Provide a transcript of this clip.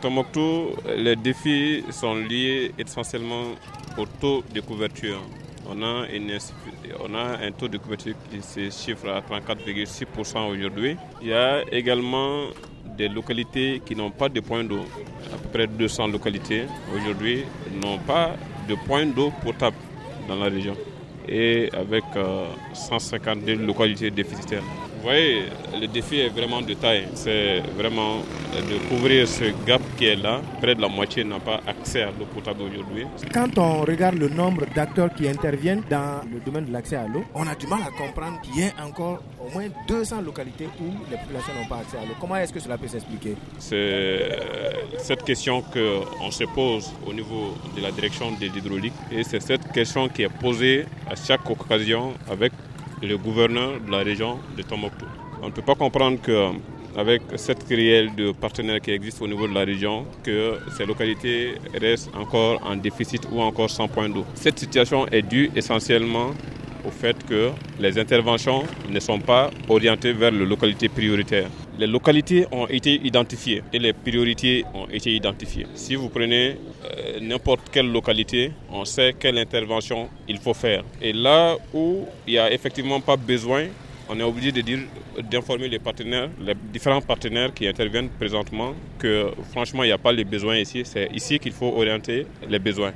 Tombouctou, les défis sont liés essentiellement au taux de couverture. On a, on a un taux de couverture qui se chiffre à 34,6% aujourd'hui. Il y a également des localités qui n'ont pas de point d'eau. À peu près 200 localités aujourd'hui n'ont pas de point d'eau potable dans la région et avec 152 euh, localités déficitaires. Vous voyez, le défi est vraiment de taille. C'est vraiment de couvrir ce gap qui est là. Près de la moitié n'a pas accès à l'eau potable aujourd'hui. Quand on regarde le nombre d'acteurs qui interviennent dans le domaine de l'accès à l'eau, on a du mal à comprendre qu'il y ait encore au moins 200 localités où les populations n'ont pas accès à l'eau. Comment est-ce que cela peut s'expliquer? C'est euh, cette question qu'on se pose au niveau de la direction de l'hydraulique et c'est cette question qui est posée à chaque occasion avec le gouverneur de la région de Tombouctou. On ne peut pas comprendre que avec cette crielle de partenaires qui existe au niveau de la région, que ces localités restent encore en déficit ou encore sans point d'eau. Cette situation est due essentiellement au fait que les interventions ne sont pas orientées vers les localités prioritaires. Les localités ont été identifiées et les priorités ont été identifiées. Si vous prenez euh, n'importe quelle localité, on sait quelle intervention il faut faire. Et là où il n'y a effectivement pas besoin, on est obligé de dire, d'informer les partenaires, les différents partenaires qui interviennent présentement que franchement il n'y a pas les besoins ici, c'est ici qu'il faut orienter les besoins.